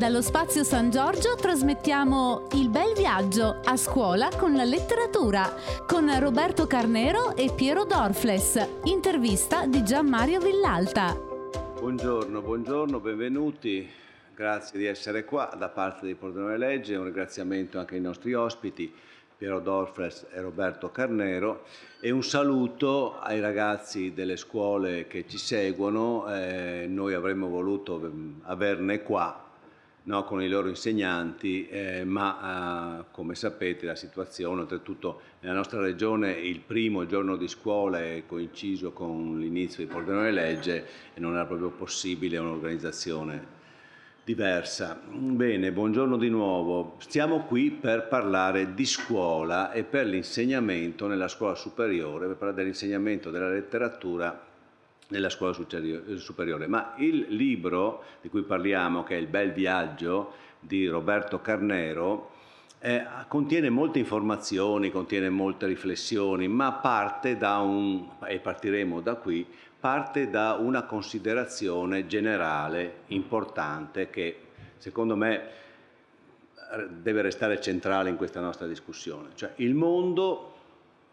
Dallo Spazio San Giorgio trasmettiamo Il bel viaggio a scuola con la letteratura con Roberto Carnero e Piero Dorfles. Intervista di Gianmario Villalta. Buongiorno, buongiorno, benvenuti. Grazie di essere qua da parte di Pordenone Legge. Un ringraziamento anche ai nostri ospiti. Piero Dorfles e Roberto Carnero e un saluto ai ragazzi delle scuole che ci seguono. Eh, noi avremmo voluto ehm, averne qua no, con i loro insegnanti, eh, ma eh, come sapete la situazione, oltretutto nella nostra regione il primo giorno di scuola è coinciso con l'inizio di Pordenone Legge e non era proprio possibile un'organizzazione diversa. Bene, buongiorno di nuovo. Stiamo qui per parlare di scuola e per l'insegnamento nella scuola superiore, per parlare dell'insegnamento della letteratura nella scuola superiore. Ma il libro di cui parliamo, che è Il bel viaggio di Roberto Carnero, eh, contiene molte informazioni, contiene molte riflessioni, ma parte da un, e partiremo da qui, parte da una considerazione generale importante che secondo me deve restare centrale in questa nostra discussione. Cioè il mondo,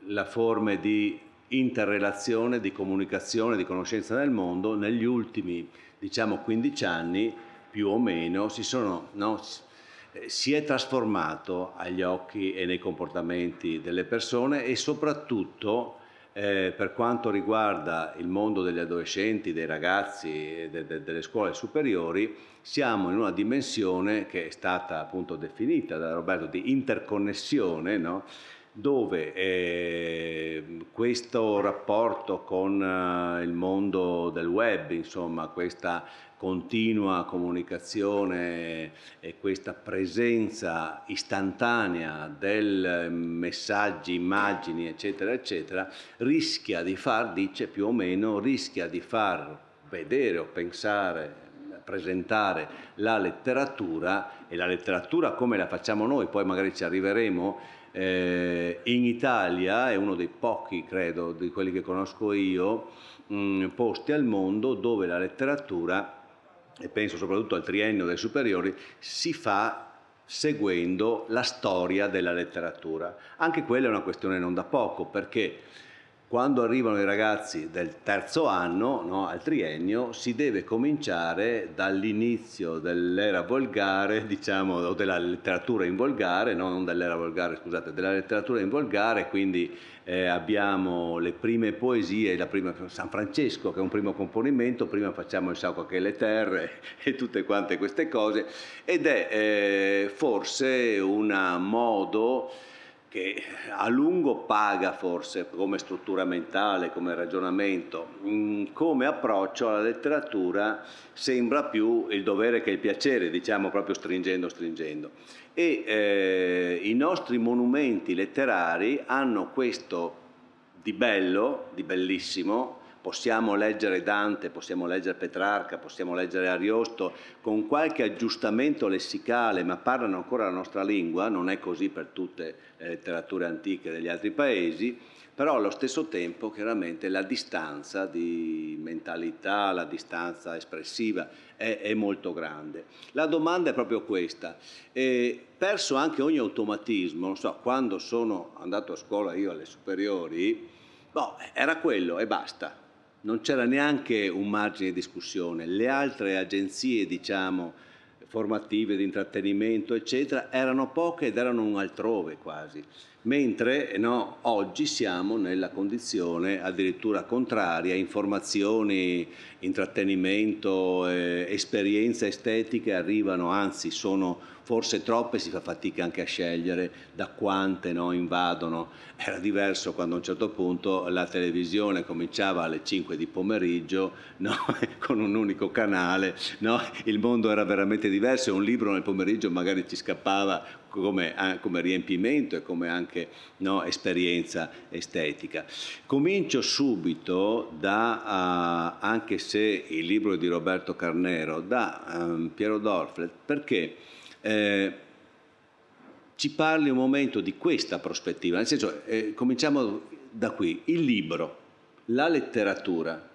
la forma di interrelazione, di comunicazione, di conoscenza del mondo, negli ultimi diciamo 15 anni più o meno si, sono, no, si è trasformato agli occhi e nei comportamenti delle persone e soprattutto eh, per quanto riguarda il mondo degli adolescenti, dei ragazzi de, de, delle scuole superiori, siamo in una dimensione che è stata appunto definita da Roberto di interconnessione, no? Dove eh, questo rapporto con eh, il mondo del web, insomma, questa continua comunicazione e questa presenza istantanea del messaggi, immagini, eccetera, eccetera, rischia di far, dice più o meno, rischia di far vedere o pensare presentare la letteratura e la letteratura come la facciamo noi, poi magari ci arriveremo, eh, in Italia è uno dei pochi, credo, di quelli che conosco io, mh, posti al mondo dove la letteratura, e penso soprattutto al triennio dei superiori, si fa seguendo la storia della letteratura. Anche quella è una questione non da poco, perché quando arrivano i ragazzi del terzo anno, no, al triennio, si deve cominciare dall'inizio dell'era volgare, diciamo, o della letteratura in volgare, no, non dell'era volgare, scusate, della letteratura in volgare, quindi eh, abbiamo le prime poesie, la prima, San Francesco che è un primo componimento, prima facciamo il Sauco che le terre e tutte quante queste cose, ed è eh, forse un modo che a lungo paga forse come struttura mentale, come ragionamento, mm, come approccio alla letteratura sembra più il dovere che il piacere, diciamo proprio stringendo, stringendo. E eh, i nostri monumenti letterari hanno questo di bello, di bellissimo, possiamo leggere Dante, possiamo leggere Petrarca, possiamo leggere Ariosto con qualche aggiustamento lessicale, ma parlano ancora la nostra lingua, non è così per tutte le letterature antiche degli altri paesi, però allo stesso tempo chiaramente la distanza di mentalità, la distanza espressiva è, è molto grande. La domanda è proprio questa, eh, perso anche ogni automatismo, non so, quando sono andato a scuola io alle superiori, boh, era quello e basta, non c'era neanche un margine di discussione. Le altre agenzie, diciamo, formative, di intrattenimento, eccetera, erano poche ed erano un altrove quasi mentre no, oggi siamo nella condizione addirittura contraria, informazioni, intrattenimento, eh, esperienze estetiche arrivano, anzi sono forse troppe, si fa fatica anche a scegliere da quante no, invadono. Era diverso quando a un certo punto la televisione cominciava alle 5 di pomeriggio no, con un unico canale, il mondo era veramente diverso e un libro nel pomeriggio magari ci scappava come, come riempimento e come anche no, esperienza estetica. Comincio subito da, uh, anche se il libro è di Roberto Carnero, da um, Piero Dorflet, perché eh, ci parli un momento di questa prospettiva, nel senso, eh, cominciamo da qui, il libro, la letteratura,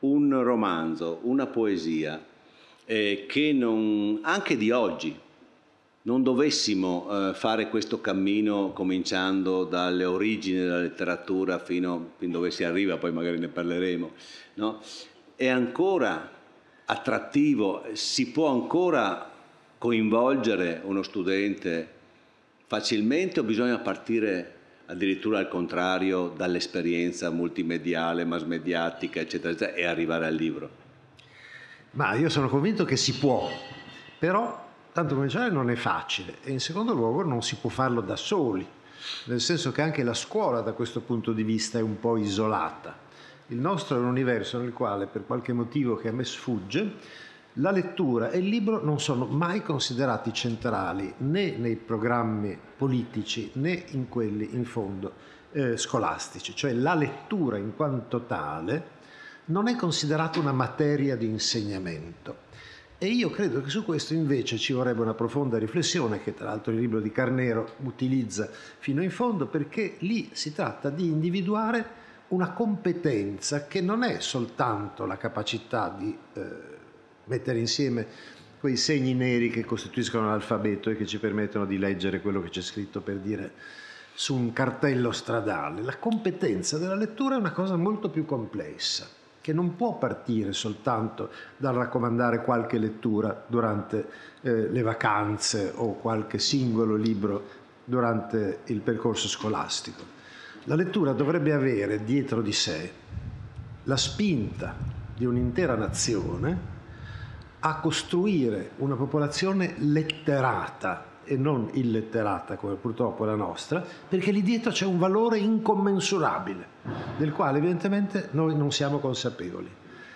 un romanzo, una poesia, eh, che non, anche di oggi non dovessimo eh, fare questo cammino cominciando dalle origini della letteratura fino, fino dove si arriva, poi magari ne parleremo, no? è ancora attrattivo, si può ancora coinvolgere uno studente facilmente o bisogna partire addirittura al contrario dall'esperienza multimediale, mass mediatica, eccetera, eccetera, e arrivare al libro? Ma io sono convinto che si può, però tanto cominciare non è facile e in secondo luogo non si può farlo da soli, nel senso che anche la scuola da questo punto di vista è un po' isolata. Il nostro è un universo nel quale, per qualche motivo che a me sfugge, la lettura e il libro non sono mai considerati centrali né nei programmi politici né in quelli in fondo eh, scolastici, cioè la lettura in quanto tale non è considerata una materia di insegnamento. E io credo che su questo invece ci vorrebbe una profonda riflessione che tra l'altro il libro di Carnero utilizza fino in fondo perché lì si tratta di individuare una competenza che non è soltanto la capacità di eh, mettere insieme quei segni neri che costituiscono l'alfabeto e che ci permettono di leggere quello che c'è scritto per dire su un cartello stradale. La competenza della lettura è una cosa molto più complessa che non può partire soltanto dal raccomandare qualche lettura durante eh, le vacanze o qualche singolo libro durante il percorso scolastico. La lettura dovrebbe avere dietro di sé la spinta di un'intera nazione a costruire una popolazione letterata e non illetterata come purtroppo la nostra, perché lì dietro c'è un valore incommensurabile, del quale evidentemente noi non siamo consapevoli.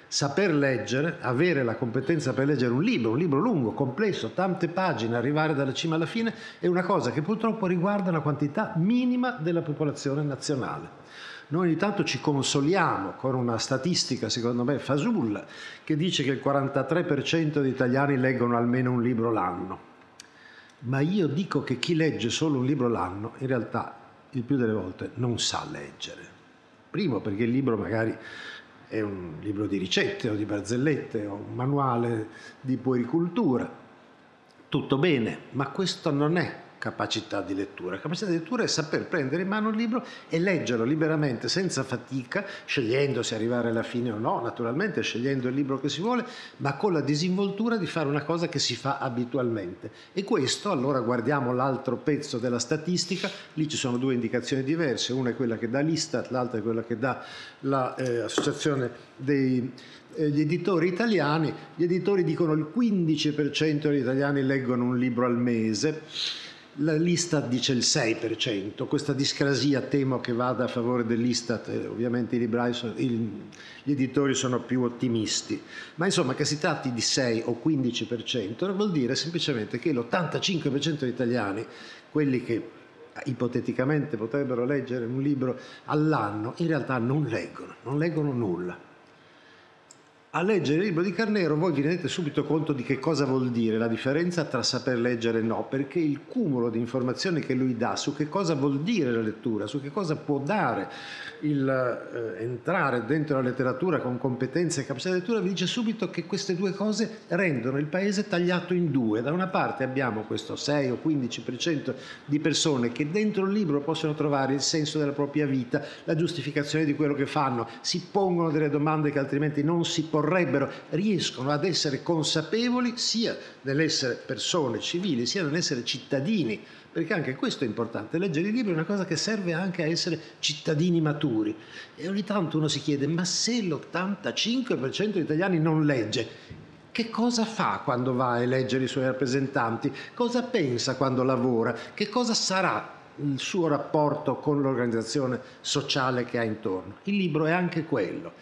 Saper leggere, avere la competenza per leggere un libro, un libro lungo, complesso, tante pagine, arrivare dalla cima alla fine, è una cosa che purtroppo riguarda una quantità minima della popolazione nazionale. Noi ogni tanto ci consoliamo con una statistica, secondo me, fasulla, che dice che il 43% degli italiani leggono almeno un libro l'anno ma io dico che chi legge solo un libro l'anno in realtà il più delle volte non sa leggere. Primo perché il libro magari è un libro di ricette o di barzellette o un manuale di puericultura. Tutto bene, ma questo non è capacità di lettura. Capacità di lettura è saper prendere in mano il libro e leggerlo liberamente, senza fatica, scegliendo se arrivare alla fine o no, naturalmente scegliendo il libro che si vuole, ma con la disinvoltura di fare una cosa che si fa abitualmente. E questo, allora guardiamo l'altro pezzo della statistica, lì ci sono due indicazioni diverse, una è quella che dà l'Istat, l'altra è quella che dà l'associazione eh, dei eh, gli editori italiani, gli editori dicono il 15% degli italiani leggono un libro al mese, la L'Istat dice il 6%, questa discrasia temo che vada a favore dell'Istat, eh, ovviamente sono, il, gli editori sono più ottimisti, ma insomma che si tratti di 6 o 15% vuol dire semplicemente che l'85% degli italiani, quelli che ipoteticamente potrebbero leggere un libro all'anno, in realtà non leggono, non leggono nulla a leggere il libro di Carnero voi vi rendete subito conto di che cosa vuol dire la differenza tra saper leggere e no, perché il cumulo di informazioni che lui dà su che cosa vuol dire la lettura, su che cosa può dare il eh, entrare dentro la letteratura con competenze e capacità di lettura, vi dice subito che queste due cose rendono il paese tagliato in due. Da una parte abbiamo questo 6 o 15% di persone che dentro il libro possono trovare il senso della propria vita, la giustificazione di quello che fanno, si pongono delle domande che altrimenti non si porrebbero vorrebbero riescono ad essere consapevoli sia nell'essere persone civili sia nell'essere cittadini, perché anche questo è importante. Leggere i libri è una cosa che serve anche a essere cittadini maturi. E ogni tanto uno si chiede, ma se l'85% degli italiani non legge, che cosa fa quando va a eleggere i suoi rappresentanti? Cosa pensa quando lavora? Che cosa sarà il suo rapporto con l'organizzazione sociale che ha intorno? Il libro è anche quello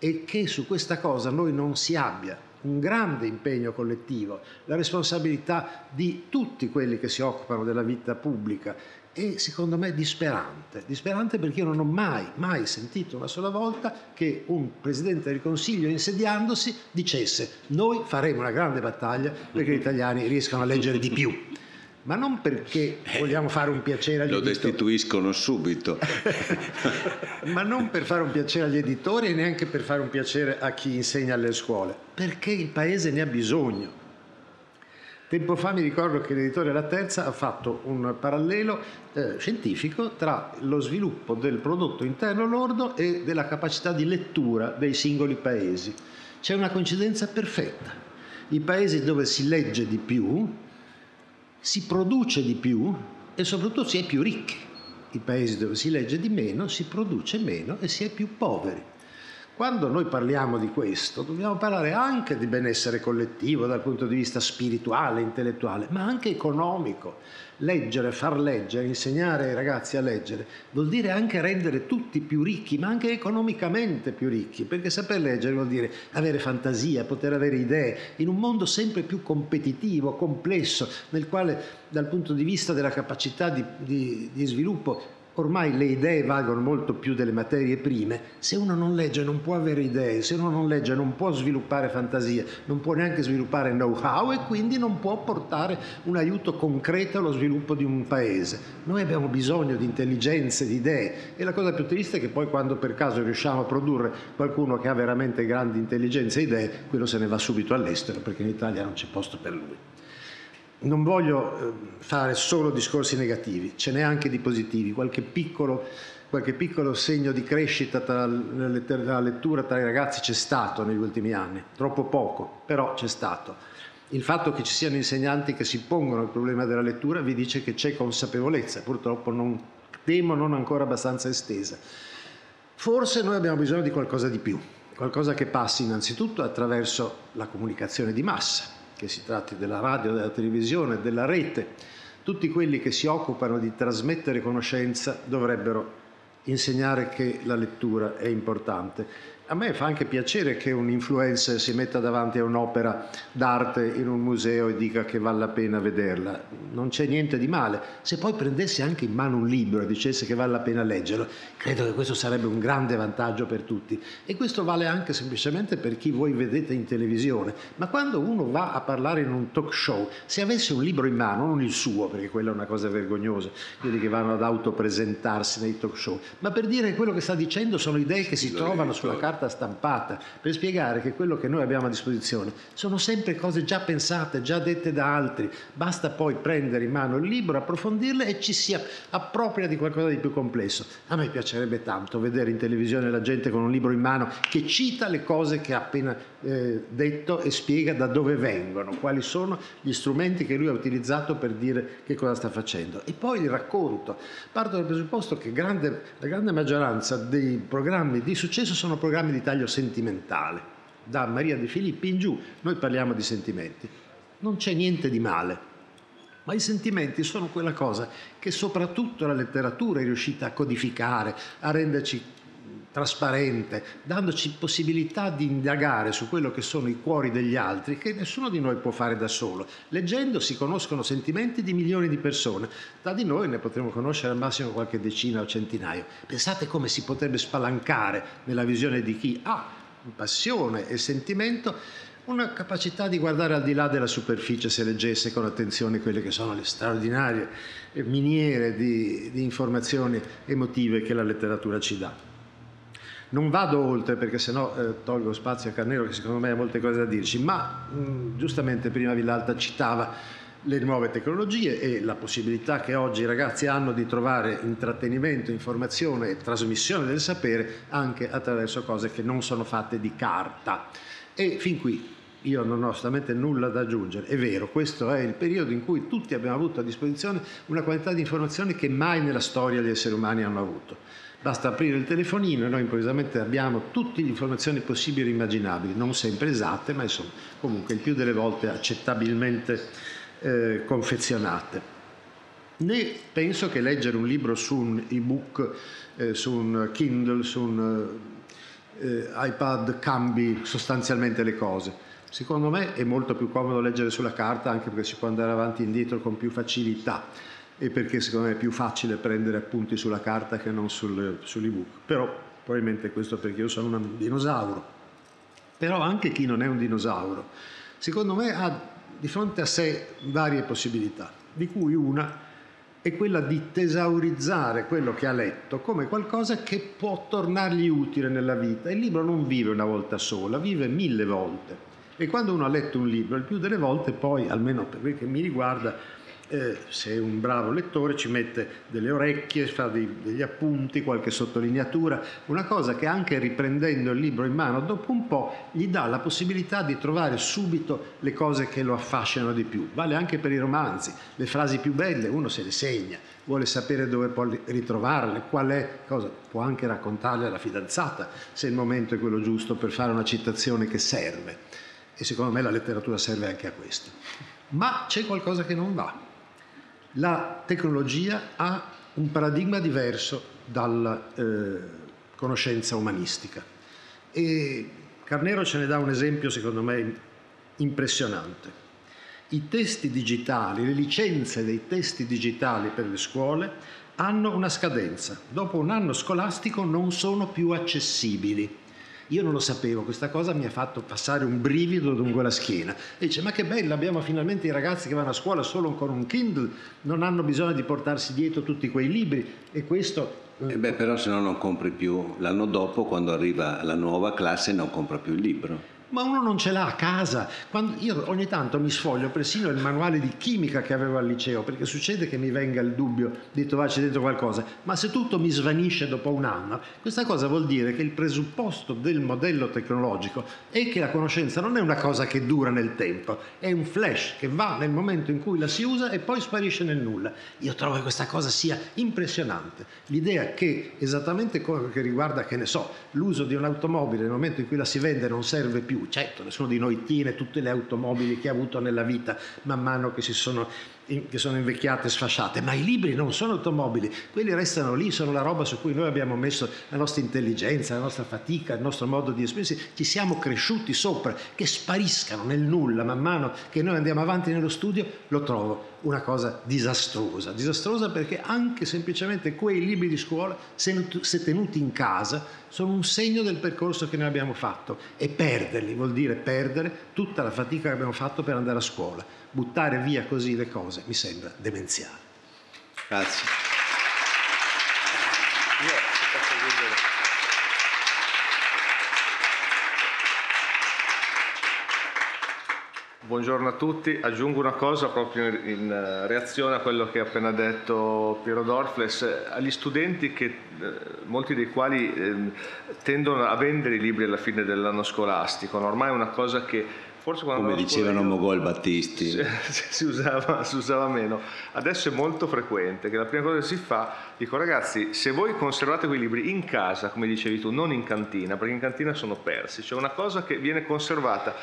e che su questa cosa noi non si abbia un grande impegno collettivo, la responsabilità di tutti quelli che si occupano della vita pubblica è secondo me disperante, disperante perché io non ho mai, mai sentito una sola volta che un Presidente del Consiglio insediandosi dicesse noi faremo una grande battaglia perché gli italiani riescano a leggere di più. Ma non perché vogliamo fare un piacere agli Lo editori. destituiscono subito. ma non per fare un piacere agli editori e neanche per fare un piacere a chi insegna alle scuole, perché il paese ne ha bisogno. Tempo fa mi ricordo che l'editore La Terza ha fatto un parallelo eh, scientifico tra lo sviluppo del prodotto interno lordo e della capacità di lettura dei singoli paesi. C'è una coincidenza perfetta. I paesi dove si legge di più, si produce di più e soprattutto si è più ricchi. I paesi dove si legge di meno, si produce meno e si è più poveri. Quando noi parliamo di questo, dobbiamo parlare anche di benessere collettivo dal punto di vista spirituale, intellettuale, ma anche economico. Leggere, far leggere, insegnare ai ragazzi a leggere vuol dire anche rendere tutti più ricchi, ma anche economicamente più ricchi, perché saper leggere vuol dire avere fantasia, poter avere idee, in un mondo sempre più competitivo, complesso, nel quale dal punto di vista della capacità di, di, di sviluppo ormai le idee valgono molto più delle materie prime, se uno non legge non può avere idee, se uno non legge non può sviluppare fantasia, non può neanche sviluppare know-how e quindi non può portare un aiuto concreto allo sviluppo di un paese. Noi abbiamo bisogno di intelligenze, di idee. E la cosa più triste è che poi quando per caso riusciamo a produrre qualcuno che ha veramente grandi intelligenze e idee, quello se ne va subito all'estero perché in Italia non c'è posto per lui non voglio eh, fare solo discorsi negativi, ce n'è anche di positivi, qualche piccolo, qualche piccolo segno di crescita tra lettura tra i ragazzi c'è stato negli ultimi anni, troppo poco, però c'è stato. Il fatto che ci siano insegnanti che si pongono il problema della lettura vi dice che c'è consapevolezza, purtroppo non, temo non ancora abbastanza estesa. Forse noi abbiamo bisogno di qualcosa di più, qualcosa che passi innanzitutto attraverso la comunicazione di massa, che si tratti della radio, della televisione, della rete, tutti quelli che si occupano di trasmettere conoscenza dovrebbero insegnare che la lettura è importante a me fa anche piacere che un influencer si metta davanti a un'opera d'arte in un museo e dica che vale la pena vederla. Non c'è niente di male. Se poi prendesse anche in mano un libro e dicesse che vale la pena leggerlo, credo che questo sarebbe un grande vantaggio per tutti. E questo vale anche semplicemente per chi voi vedete in televisione. Ma quando uno va a parlare in un talk show, se avesse un libro in mano, non il suo, perché quella è una cosa vergognosa, quelli che vanno ad autopresentarsi nei talk show, ma per dire che quello che sta dicendo sono idee che si trovano sulla carta carta stampata per spiegare che quello che noi abbiamo a disposizione sono sempre cose già pensate, già dette da altri, basta poi prendere in mano il libro, approfondirle e ci si appropria di qualcosa di più complesso. A me piacerebbe tanto vedere in televisione la gente con un libro in mano che cita le cose che ha appena eh, detto e spiega da dove vengono, quali sono gli strumenti che lui ha utilizzato per dire che cosa sta facendo. E poi il racconto. Parto dal presupposto che grande, la grande maggioranza dei programmi di successo sono programmi di taglio sentimentale. Da Maria De Filippi in giù noi parliamo di sentimenti. Non c'è niente di male. Ma i sentimenti sono quella cosa che soprattutto la letteratura è riuscita a codificare, a renderci trasparente, dandoci possibilità di indagare su quello che sono i cuori degli altri, che nessuno di noi può fare da solo. Leggendo si conoscono sentimenti di milioni di persone, da di noi ne potremo conoscere al massimo qualche decina o centinaio. Pensate come si potrebbe spalancare nella visione di chi ha passione e sentimento una capacità di guardare al di là della superficie se leggesse con attenzione quelle che sono le straordinarie miniere di, di informazioni emotive che la letteratura ci dà. Non vado oltre perché sennò eh, tolgo spazio a Carnero che secondo me ha molte cose da dirci, ma mh, giustamente prima Villalta citava le nuove tecnologie e la possibilità che oggi i ragazzi hanno di trovare intrattenimento, informazione e trasmissione del sapere anche attraverso cose che non sono fatte di carta. E fin qui io non ho assolutamente nulla da aggiungere. È vero, questo è il periodo in cui tutti abbiamo avuto a disposizione una quantità di informazioni che mai nella storia gli esseri umani hanno avuto. Basta aprire il telefonino e noi improvvisamente abbiamo tutte le informazioni possibili e immaginabili, non sempre esatte, ma insomma comunque il più delle volte accettabilmente eh, confezionate. Né penso che leggere un libro su un ebook, eh, su un Kindle, su un eh, iPad cambi sostanzialmente le cose. Secondo me è molto più comodo leggere sulla carta anche perché si può andare avanti e indietro con più facilità e perché secondo me è più facile prendere appunti sulla carta che non sul, sull'ebook. Però probabilmente questo perché io sono un dinosauro. Però anche chi non è un dinosauro, secondo me ha di fronte a sé varie possibilità. di cui una è quella di tesaurizzare quello che ha letto come qualcosa che può tornargli utile nella vita. Il libro non vive una volta sola, vive mille volte. E quando uno ha letto un libro, il più delle volte poi, almeno per quel che mi riguarda, eh, se è un bravo lettore ci mette delle orecchie, fa dei, degli appunti, qualche sottolineatura, una cosa che anche riprendendo il libro in mano dopo un po' gli dà la possibilità di trovare subito le cose che lo affascinano di più. Vale anche per i romanzi, le frasi più belle uno se le segna, vuole sapere dove può ritrovarle, qual è, cosa, può anche raccontarle alla fidanzata se il momento è quello giusto per fare una citazione che serve. E secondo me la letteratura serve anche a questo. Ma c'è qualcosa che non va la tecnologia ha un paradigma diverso dalla eh, conoscenza umanistica. E Carnero ce ne dà un esempio, secondo me, impressionante. I testi digitali, le licenze dei testi digitali per le scuole hanno una scadenza. Dopo un anno scolastico non sono più accessibili. Io non lo sapevo, questa cosa mi ha fatto passare un brivido lungo la schiena. E dice, ma che bello, abbiamo finalmente i ragazzi che vanno a scuola solo con un Kindle, non hanno bisogno di portarsi dietro tutti quei libri e questo... Eh beh, però se no non compri più, l'anno dopo quando arriva la nuova classe non compra più il libro ma uno non ce l'ha a casa. Quando io ogni tanto mi sfoglio persino il manuale di chimica che avevo al liceo, perché succede che mi venga il dubbio di trovarci dentro qualcosa, ma se tutto mi svanisce dopo un anno, questa cosa vuol dire che il presupposto del modello tecnologico è che la conoscenza non è una cosa che dura nel tempo, è un flash che va nel momento in cui la si usa e poi sparisce nel nulla. Io trovo che questa cosa sia impressionante. L'idea che esattamente come che riguarda, che ne so, l'uso di un'automobile nel momento in cui la si vende non serve più, certo nessuno di noi tiene tutte le automobili che ha avuto nella vita man mano che si sono che sono invecchiate sfasciate, ma i libri non sono automobili, quelli restano lì, sono la roba su cui noi abbiamo messo la nostra intelligenza, la nostra fatica, il nostro modo di esprimersi, ci siamo cresciuti sopra, che spariscano nel nulla man mano che noi andiamo avanti nello studio, lo trovo una cosa disastrosa, disastrosa perché anche semplicemente quei libri di scuola, se tenuti in casa, sono un segno del percorso che noi abbiamo fatto. E perderli vuol dire perdere tutta la fatica che abbiamo fatto per andare a scuola buttare via così le cose mi sembra demenziale. Grazie. Buongiorno a tutti, aggiungo una cosa proprio in eh, reazione a quello che ha appena detto Piero Dorfles, agli studenti che, eh, molti dei quali ehm, tendono a vendere i libri alla fine dell'anno scolastico, ormai è una cosa che Forse Come dicevano Mogol Battisti. Si, si, usava, si, usava, meno. Adesso è molto frequente che la prima cosa che si fa, dico ragazzi, se voi conservate quei libri in casa, come dicevi tu, non in cantina, perché in cantina sono persi, cioè una cosa che viene conservata,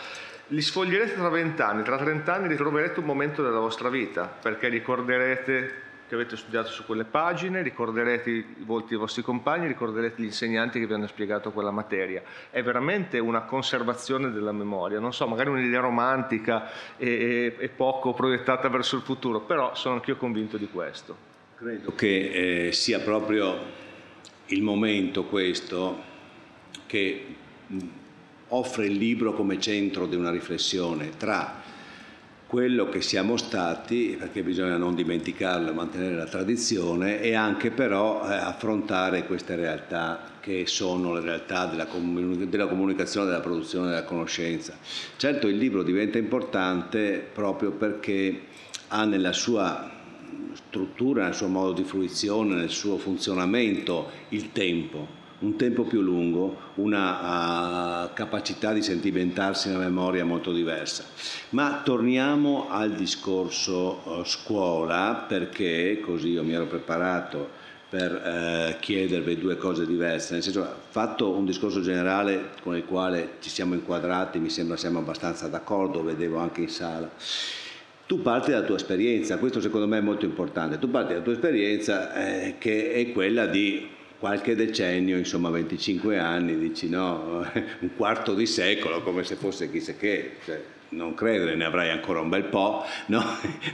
li sfoglierete tra vent'anni, tra trent'anni ritroverete un momento della vostra vita, perché ricorderete che avete studiato su quelle pagine, ricorderete i volti dei vostri compagni, ricorderete gli insegnanti che vi hanno spiegato quella materia. È veramente una conservazione della memoria, non so, magari un'idea romantica e, e, poco proiettata verso il futuro, però sono anch'io convinto di questo. Credo che eh, sia proprio il momento questo che offre il libro come centro di una riflessione tra quello che siamo stati, perché bisogna non dimenticarlo, mantenere la tradizione e anche però eh, affrontare queste realtà che sono le realtà della, comun- della comunicazione, della produzione della conoscenza. Certo il libro diventa importante proprio perché ha nella sua struttura, nel suo modo di fruizione, nel suo funzionamento il tempo un tempo più lungo, una uh, capacità di sentimentarsi nella memoria molto diversa. Ma torniamo al discorso uh, scuola, perché così io mi ero preparato per uh, chiedervi due cose diverse, nel senso, fatto un discorso generale con il quale ci siamo inquadrati, mi sembra siamo abbastanza d'accordo, vedevo anche in sala. Tu parti dalla tua esperienza, questo secondo me è molto importante, tu parti dalla tua esperienza eh, che è quella di qualche decennio, insomma 25 anni, dici no, un quarto di secolo come se fosse chissà che, cioè, non credere, ne avrai ancora un bel po', no?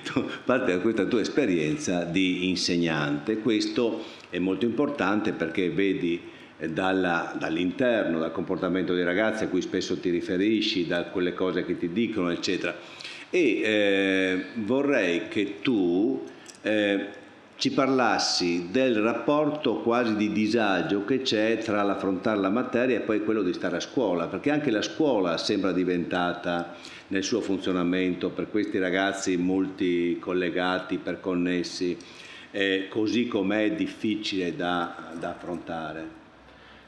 tu parti da questa tua esperienza di insegnante, questo è molto importante perché vedi eh, dalla, dall'interno, dal comportamento dei ragazzi a cui spesso ti riferisci, da quelle cose che ti dicono, eccetera e eh, vorrei che tu eh, ci parlassi del rapporto quasi di disagio che c'è tra l'affrontare la materia e poi quello di stare a scuola, perché anche la scuola sembra diventata nel suo funzionamento per questi ragazzi multicollegati, perconnessi, eh, così com'è difficile da, da affrontare.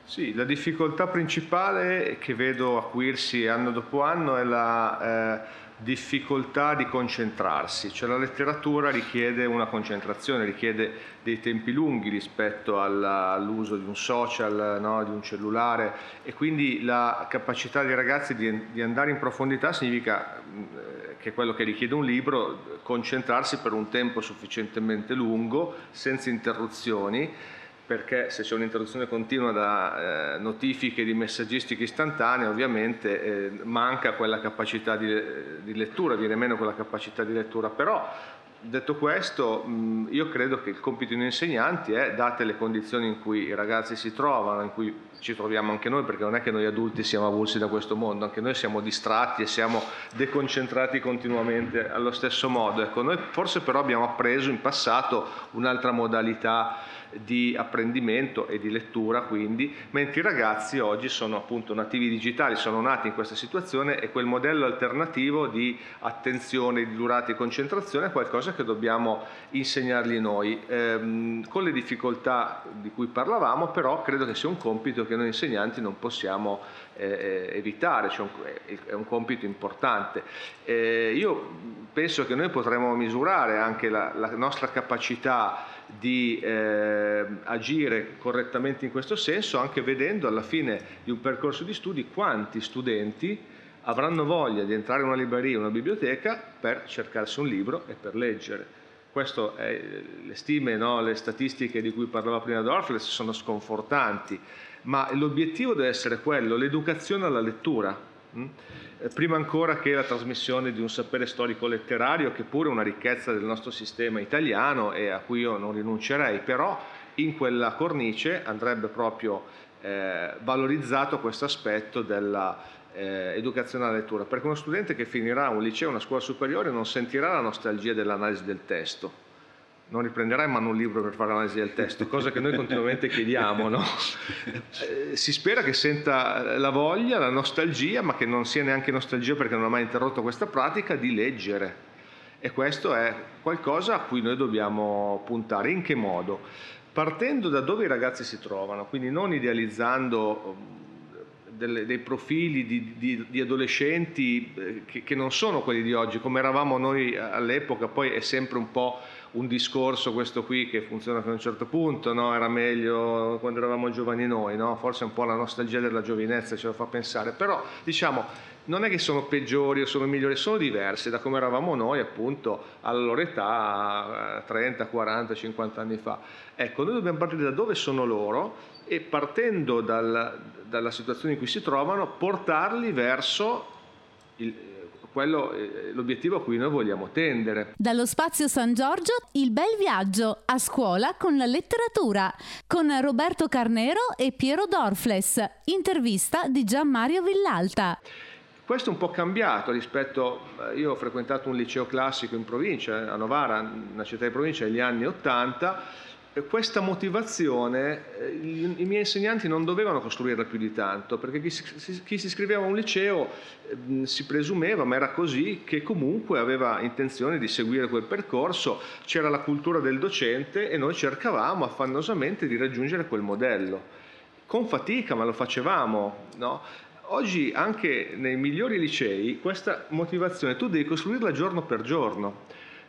Sì, la difficoltà principale che vedo acuirsi anno dopo anno è la eh, difficoltà di concentrarsi, cioè la letteratura richiede una concentrazione, richiede dei tempi lunghi rispetto all'uso di un social, no, di un cellulare. E quindi la capacità dei ragazzi di, di andare in profondità significa eh, che quello che richiede un libro, concentrarsi per un tempo sufficientemente lungo, senza interruzioni perché se c'è un'interruzione continua da eh, notifiche di messaggistica istantanea ovviamente eh, manca quella capacità di, di, lettura, viene meno quella capacità di lettura, però detto questo mh, io credo che il compito di insegnanti è, date le condizioni in cui i ragazzi si trovano, in cui ci troviamo anche noi, perché non è che noi adulti siamo avulsi da questo mondo, anche noi siamo distratti e siamo deconcentrati continuamente allo stesso modo. Ecco, noi forse però abbiamo appreso in passato un'altra modalità di apprendimento e di lettura quindi, mentre i ragazzi oggi sono appunto nativi digitali, sono nati in questa situazione e quel modello alternativo di attenzione, di durata e concentrazione è qualcosa che dobbiamo insegnargli noi. Ehm, con le difficoltà di cui parlavamo però credo che sia un compito che noi insegnanti non possiamo eh, evitare, cioè un, è un compito importante. Eh, io penso che noi potremmo misurare anche la, la nostra capacità di eh, agire correttamente in questo senso, anche vedendo alla fine di un percorso di studi quanti studenti avranno voglia di entrare in una libreria, una biblioteca per cercarsi un libro e per leggere. Queste le stime, no, le statistiche di cui parlava prima Dorfles sono sconfortanti, ma l'obiettivo deve essere quello, l'educazione alla lettura. Hm? prima ancora che la trasmissione di un sapere storico letterario, che pure è una ricchezza del nostro sistema italiano e a cui io non rinuncerei, però in quella cornice andrebbe proprio eh, valorizzato questo aspetto dell'educazione eh, alla lettura, perché uno studente che finirà un liceo, una scuola superiore, non sentirà la nostalgia dell'analisi del testo, non riprenderai in mano un libro per fare l'analisi del testo, cosa che noi continuamente chiediamo. No? Eh, si spera che senta la voglia, la nostalgia, ma che non sia neanche nostalgia perché non ha mai interrotto questa pratica, di leggere. E questo è qualcosa a cui noi dobbiamo puntare. In che modo? Partendo da dove i ragazzi si trovano, quindi non idealizzando delle, dei profili di, di, di adolescenti eh, che, che, non sono quelli di oggi, come eravamo noi all'epoca, poi è sempre un po' un discorso questo qui che funziona fino a un certo punto, no? era meglio quando eravamo giovani noi, no? forse un po' la nostalgia della giovinezza ce lo fa pensare, però diciamo non è che sono peggiori o sono migliori, sono diversi da come eravamo noi appunto alla loro età, 30, 40, 50 anni fa. Ecco, noi dobbiamo partire da dove sono loro e partendo dal, dalla situazione in cui si trovano, portarli verso il, quello, eh, l'obiettivo a cui noi vogliamo tendere. Dallo Spazio San Giorgio, il bel viaggio a scuola con la letteratura, con Roberto Carnero e Piero Dorfles, intervista di Gianmario Villalta. Questo è un po' cambiato rispetto, eh, io ho frequentato un liceo classico in provincia, a Novara, una città di provincia, negli anni Ottanta, questa motivazione eh, i, miei insegnanti non dovevano costruirla più di tanto, perché chi si, chi si iscriveva a un liceo eh, si presumeva, ma era così, che comunque aveva intenzione di seguire quel percorso, c'era la cultura del docente e noi cercavamo affannosamente di raggiungere quel modello. Con fatica, ma lo facevamo. No? Oggi anche nei migliori licei questa motivazione tu devi costruirla giorno per giorno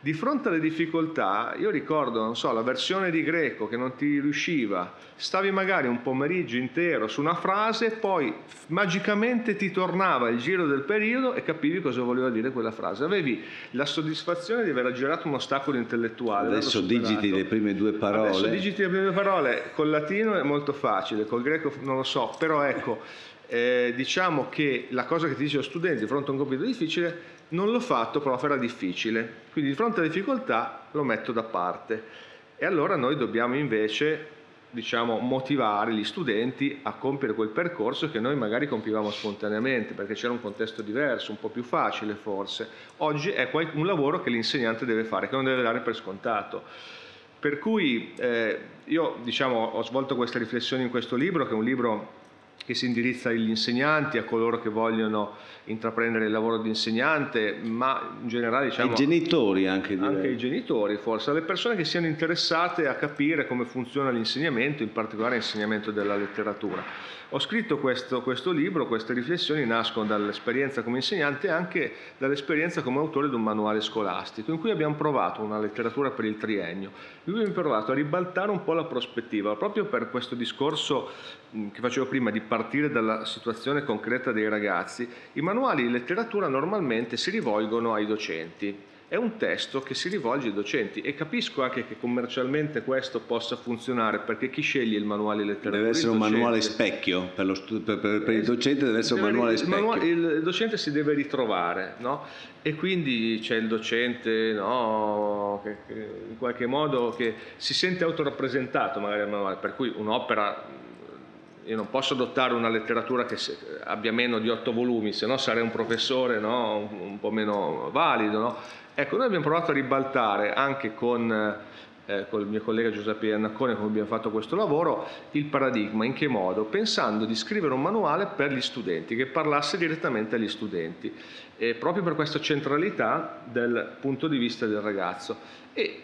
di fronte alle difficoltà, io ricordo, non so, la versione di greco che non ti riusciva, stavi magari un pomeriggio intero su una frase, poi magicamente ti tornava il giro del periodo e capivi cosa voleva dire quella frase. Avevi la soddisfazione di aver aggirato un ostacolo intellettuale. Adesso digiti le prime due parole. Adesso digiti le prime due parole, col latino è molto facile, col greco non lo so, però ecco, eh, diciamo che la cosa che ti dice lo studente di fronte a un compito difficile non l'ho fatto, però era difficile, quindi di fronte alle difficoltà lo metto da parte. E allora noi dobbiamo invece diciamo, motivare gli studenti a compiere quel percorso che noi magari compivamo spontaneamente, perché c'era un contesto diverso, un po' più facile forse. Oggi è un lavoro che l'insegnante deve fare, che non deve dare per scontato. Per cui eh, io diciamo, ho svolto queste riflessioni in questo libro, che è un libro che si indirizza agli insegnanti, a coloro che vogliono intraprendere il lavoro di insegnante, ma in generale diciamo... Ai genitori anche direi. Anche ai genitori forse, alle persone che siano interessate a capire come funziona l'insegnamento, in particolare l'insegnamento della letteratura. Ho scritto questo, questo, libro, queste riflessioni nascono dall'esperienza come insegnante e anche dall'esperienza come autore di un manuale scolastico, in cui abbiamo provato una letteratura per il triennio, in cui abbiamo provato a ribaltare un po' la prospettiva, proprio per questo discorso che facevo prima di partire dalla situazione concreta dei ragazzi. I manuali di letteratura normalmente si rivolgono ai docenti è un testo che si rivolge ai docenti e capisco anche che commercialmente questo possa funzionare perché chi sceglie il manuale letterario deve essere un manuale specchio per, lo, per, per, per il docente deve essere deve, un manuale specchio manuale, il docente si deve ritrovare no? e quindi c'è il docente no, che, che in qualche modo che si sente autorappresentato magari al manuale per cui un'opera io non posso adottare una letteratura che abbia meno di otto volumi, se no sarei un professore no? un, un, po' meno valido. No? Ecco, noi abbiamo provato a ribaltare anche con, eh, con il mio collega Giuseppe Annaccone, come abbiamo fatto questo lavoro, il paradigma. In che modo? Pensando di scrivere un manuale per gli studenti, che parlasse direttamente agli studenti, eh, proprio per questa centralità del punto di vista del ragazzo. E,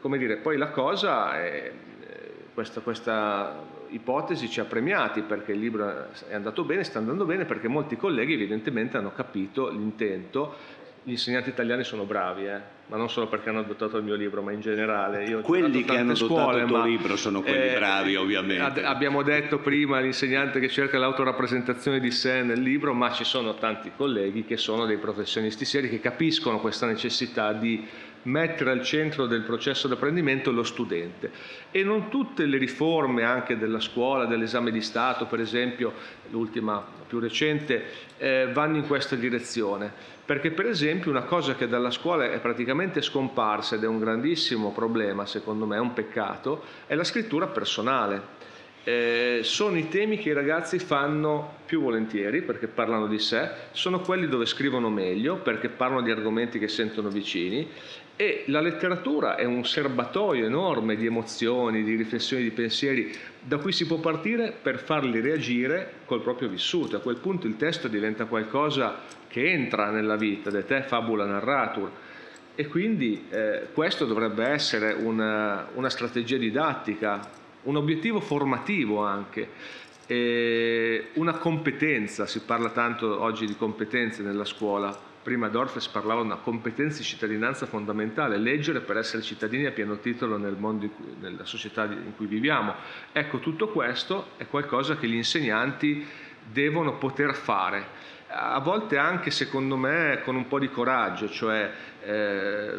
come dire, poi la cosa è eh, questa, questa ipotesi ci ha premiati perché il libro è andato bene, sta andando bene perché molti colleghi evidentemente hanno capito l'intento gli insegnanti italiani sono bravi, eh? ma non solo perché hanno adottato il mio libro, ma in generale. Io quelli che hanno adottato il tuo libro sono quelli eh, bravi, ovviamente. Ad, abbiamo detto prima l'insegnante che cerca l'autorappresentazione di sé nel libro, ma ci sono tanti colleghi che sono dei professionisti seri che capiscono questa necessità di mettere al centro del processo di apprendimento lo studente e non tutte le riforme anche della scuola, dell'esame di Stato per esempio, l'ultima più recente, eh, vanno in questa direzione perché per esempio una cosa che dalla scuola è praticamente scomparsa ed è un grandissimo problema secondo me, è un peccato, è la scrittura personale. Eh, sono i temi che i ragazzi fanno più volentieri perché parlano di sé, sono quelli dove scrivono meglio perché parlano di argomenti che sentono vicini e la letteratura è un serbatoio enorme di emozioni, di riflessioni, di pensieri da cui si può partire per farli reagire col proprio vissuto. A quel punto il testo diventa qualcosa che entra nella vita, de te fabula narratur. E quindi eh, questo dovrebbe essere una, una, strategia didattica, un obiettivo formativo anche, una competenza, si parla tanto oggi di competenze nella scuola, prima Dorfes parlava di una competenza di cittadinanza fondamentale, leggere per essere cittadini a pieno titolo nel mondo, nella società in cui viviamo. Ecco, tutto questo è qualcosa che gli insegnanti devono poter fare. A volte anche secondo me con un po' di coraggio, cioè eh,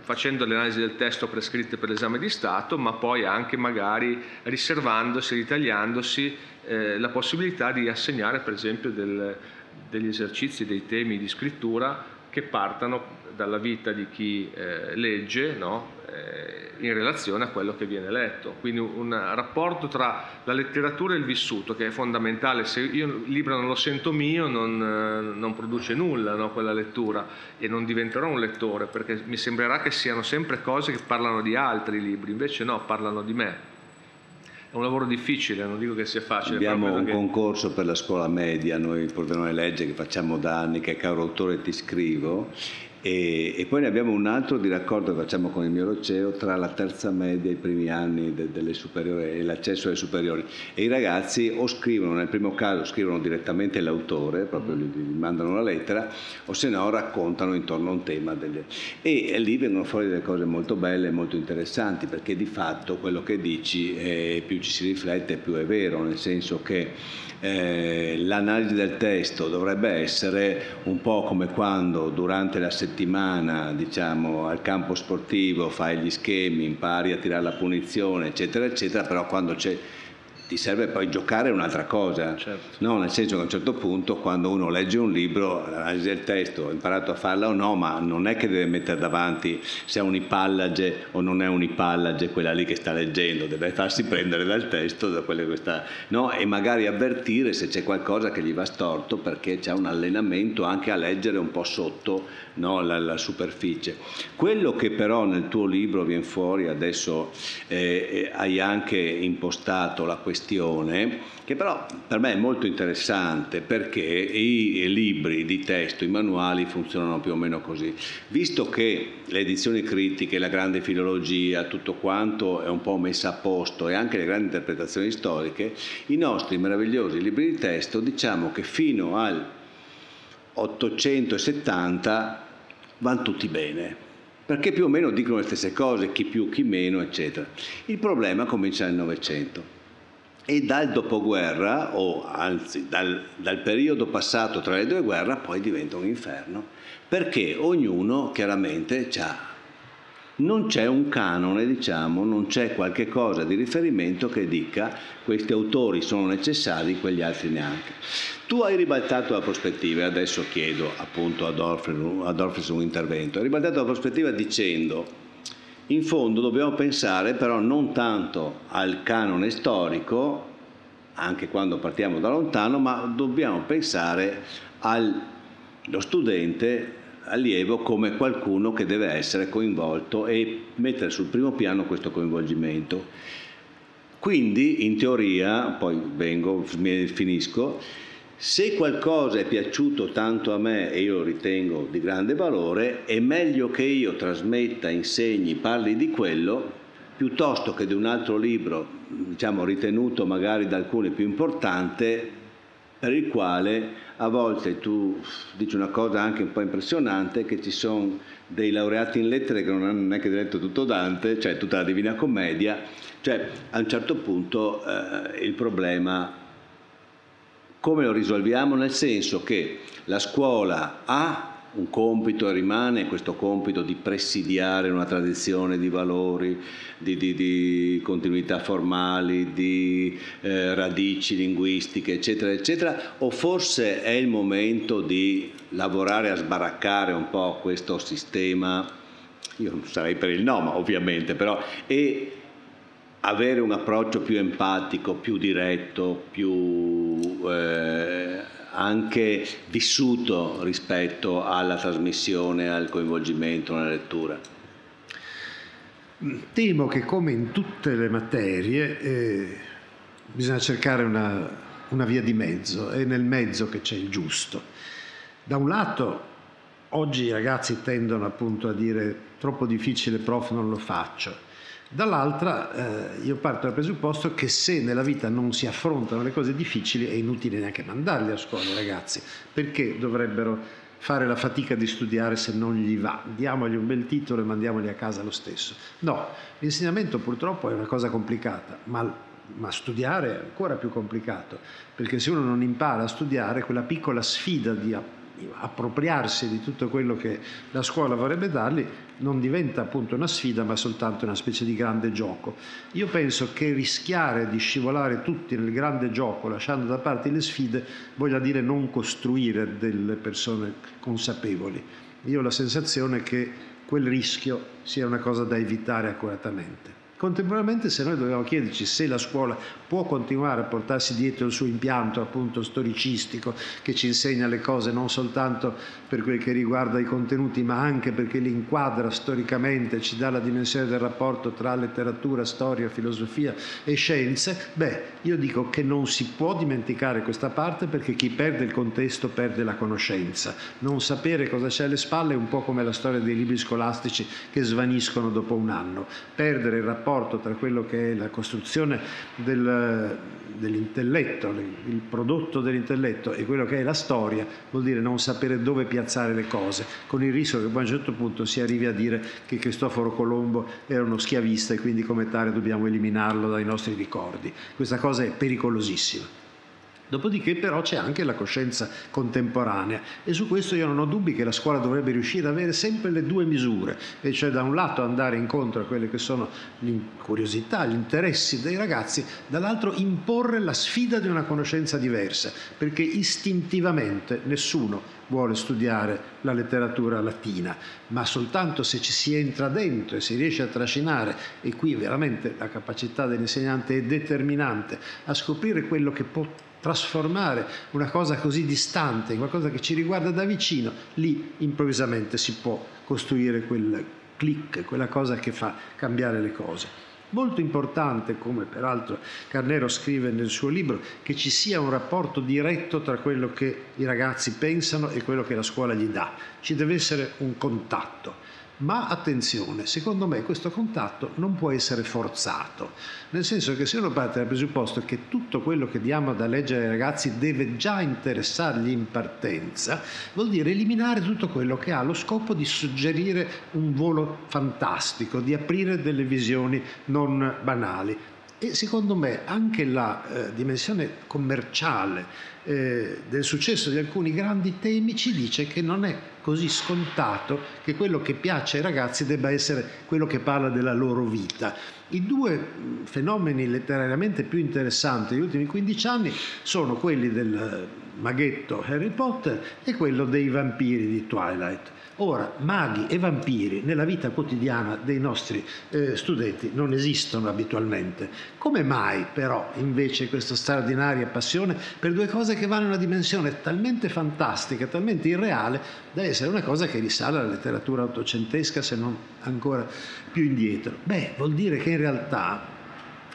facendo le analisi del testo prescritte per l'esame di Stato, ma poi anche magari riservandosi, ritagliandosi eh, la possibilità di assegnare per esempio del, degli esercizi, dei temi di scrittura che partano dalla vita di chi eh, legge no? eh, in relazione a quello che viene letto. Quindi un rapporto tra la letteratura e il vissuto che è fondamentale. Se io il libro non lo sento mio non, eh, non produce nulla no? quella lettura e non diventerò un lettore perché mi sembrerà che siano sempre cose che parlano di altri libri, invece no, parlano di me. È un lavoro difficile, non dico che sia facile. Abbiamo un che... concorso per la scuola media, noi Pordenone Legge che facciamo da anni, che è Caro Autore Ti Scrivo, e, e, poi ne abbiamo un altro di raccordo che facciamo con il mio Roceo tra la terza media e i primi anni de, delle superiori e l'accesso alle superiori. E i ragazzi o scrivono, nel primo caso scrivono direttamente l'autore, proprio gli, gli mandano la lettera, o se no raccontano intorno a un tema. Delle... E, e, lì vengono fuori delle cose molto belle e molto interessanti, perché di fatto quello che dici, eh, più ci si riflette, più è vero, nel senso che eh, l'analisi del testo dovrebbe essere un po' come quando durante la settimana diciamo, al campo sportivo fai gli schemi, impari a tirare la punizione, eccetera, eccetera, però quando c'è ti serve poi giocare un'altra cosa, certo. no? nel senso che a un certo punto quando uno legge un libro, l'analisi del testo, ha imparato a farla o no, ma non è che deve mettere davanti se è un'ipallage o non è un'ipallage quella lì che sta leggendo, deve farsi prendere dal testo da quelle che sta, no? e magari avvertire se c'è qualcosa che gli va storto perché c'è un allenamento anche a leggere un po' sotto no? la, la, superficie. Quello che però nel tuo libro viene fuori, adesso eh, eh hai anche impostato la questione, questione che però per me è molto interessante perché i libri di testo, i manuali funzionano più o meno così. Visto che le edizioni critiche, la grande filologia, tutto quanto è un po' messa a posto e anche le grandi interpretazioni storiche, i nostri meravigliosi libri di testo diciamo che fino al 870 vanno tutti bene perché più o meno dicono le stesse cose, chi più, chi meno, eccetera. Il problema comincia nel Novecento e dal dopoguerra, o anzi dal, dal, periodo passato tra le due guerre, poi diventa un inferno, perché ognuno chiaramente ha... Non c'è un canone, diciamo, non c'è qualche cosa di riferimento che dica questi autori sono necessari, quegli altri neanche. Tu hai ribaltato la prospettiva e adesso chiedo appunto ad Orfes un intervento. Hai ribaltato la prospettiva dicendo in fondo dobbiamo pensare però non tanto al canone storico, anche quando partiamo da lontano, ma dobbiamo pensare allo studente allievo come qualcuno che deve essere coinvolto e mettere sul primo piano questo coinvolgimento. Quindi, in teoria, poi vengo, finisco, se qualcosa è piaciuto tanto a me e io lo ritengo di grande valore, è meglio che io trasmetta, insegni, parli di quello piuttosto che di un altro libro, diciamo ritenuto magari da alcuni più importante, per il quale a volte tu dici una cosa anche un po' impressionante, che ci sono dei laureati in lettere che non hanno neanche letto tutto Dante, cioè tutta la Divina Commedia, cioè a un certo punto eh, il problema come lo risolviamo? Nel senso che la scuola ha un compito e rimane questo compito di presidiare una tradizione di valori, di, di, di continuità formali, di eh, radici linguistiche, eccetera, eccetera, o forse è il momento di lavorare a sbaraccare un po' questo sistema, io sarei per il no, ma ovviamente, però, e avere un approccio più empatico, più diretto, più eh, anche vissuto rispetto alla trasmissione, al coinvolgimento nella lettura. Temo che come in tutte le materie eh, bisogna cercare una, una via di mezzo, è nel mezzo che c'è il giusto. Da un lato oggi i ragazzi tendono appunto a dire troppo difficile prof non lo faccio Dall'altra eh, io parto dal presupposto che se nella vita non si affrontano le cose difficili è inutile neanche mandarli a scuola i ragazzi, perché dovrebbero fare la fatica di studiare se non gli va? Diamogli un bel titolo e mandiamoli a casa lo stesso. No, l'insegnamento purtroppo è una cosa complicata, ma, ma studiare è ancora più complicato, perché se uno non impara a studiare, quella piccola sfida di appropriarsi di tutto quello che la scuola vorrebbe dargli non diventa appunto una sfida ma soltanto una specie di grande gioco. Io penso che rischiare di scivolare tutti nel grande gioco lasciando da parte le sfide voglia dire non costruire delle persone consapevoli. Io ho la sensazione che quel rischio sia una cosa da evitare accuratamente. Contemporaneamente se noi dobbiamo chiederci se la scuola può continuare a portarsi dietro il suo impianto appunto storicistico che ci insegna le cose non soltanto per quel che riguarda i contenuti ma anche perché li inquadra storicamente, ci dà la dimensione del rapporto tra letteratura, storia, filosofia e scienze, beh io dico che non si può dimenticare questa parte perché chi perde il contesto perde la conoscenza. Non sapere cosa c'è alle spalle è un po' come la storia dei libri scolastici che svaniscono dopo un anno. Perdere il rapporto tra quello che è la costruzione del, dell'intelletto, il prodotto dell'intelletto e quello che è la storia, vuol dire non sapere dove piazzare le cose, con il rischio che a un certo punto si arrivi a dire che Cristoforo Colombo era uno schiavista e quindi come tale dobbiamo eliminarlo dai nostri ricordi. Questa cosa è pericolosissima. Dopodiché però c'è anche la coscienza contemporanea. E su questo io non ho dubbi che la scuola dovrebbe riuscire ad avere sempre le due misure, e cioè da un lato andare incontro a quelle che sono le curiosità, gli interessi dei ragazzi, dall'altro imporre la sfida di una conoscenza diversa, perché istintivamente nessuno vuole studiare la letteratura latina, ma soltanto se ci si entra dentro e si riesce a trascinare, e qui veramente la capacità dell'insegnante è determinante, a scoprire quello che può trasformare una cosa così distante in qualcosa che ci riguarda da vicino, lì improvvisamente si può costruire quel click, quella cosa che fa cambiare le cose. Molto importante, come peraltro Carnero scrive nel suo libro, che ci sia un rapporto diretto tra quello che i ragazzi pensano e quello che la scuola gli dà. Ci deve essere un contatto. Ma attenzione, secondo me questo contatto non può essere forzato, nel senso che se uno parte dal presupposto che tutto quello che diamo da leggere ai ragazzi deve già interessargli in partenza, vuol dire eliminare tutto quello che ha lo scopo di suggerire un volo fantastico, di aprire delle visioni non banali. E secondo me anche la eh, dimensione commerciale eh, del successo di alcuni grandi temi ci dice che non è così scontato che quello che piace ai ragazzi debba essere quello che parla della loro vita. I due fenomeni letterariamente più interessanti degli ultimi 15 anni sono quelli del maghetto Harry Potter e quello dei vampiri di Twilight. Ora, maghi e vampiri nella vita quotidiana dei nostri eh, studenti non esistono abitualmente. Come mai però invece questa straordinaria passione per due cose che vanno in una dimensione talmente fantastica, talmente irreale, da essere una cosa che risale alla letteratura ottocentesca se non ancora più indietro? Beh, vuol dire che in realtà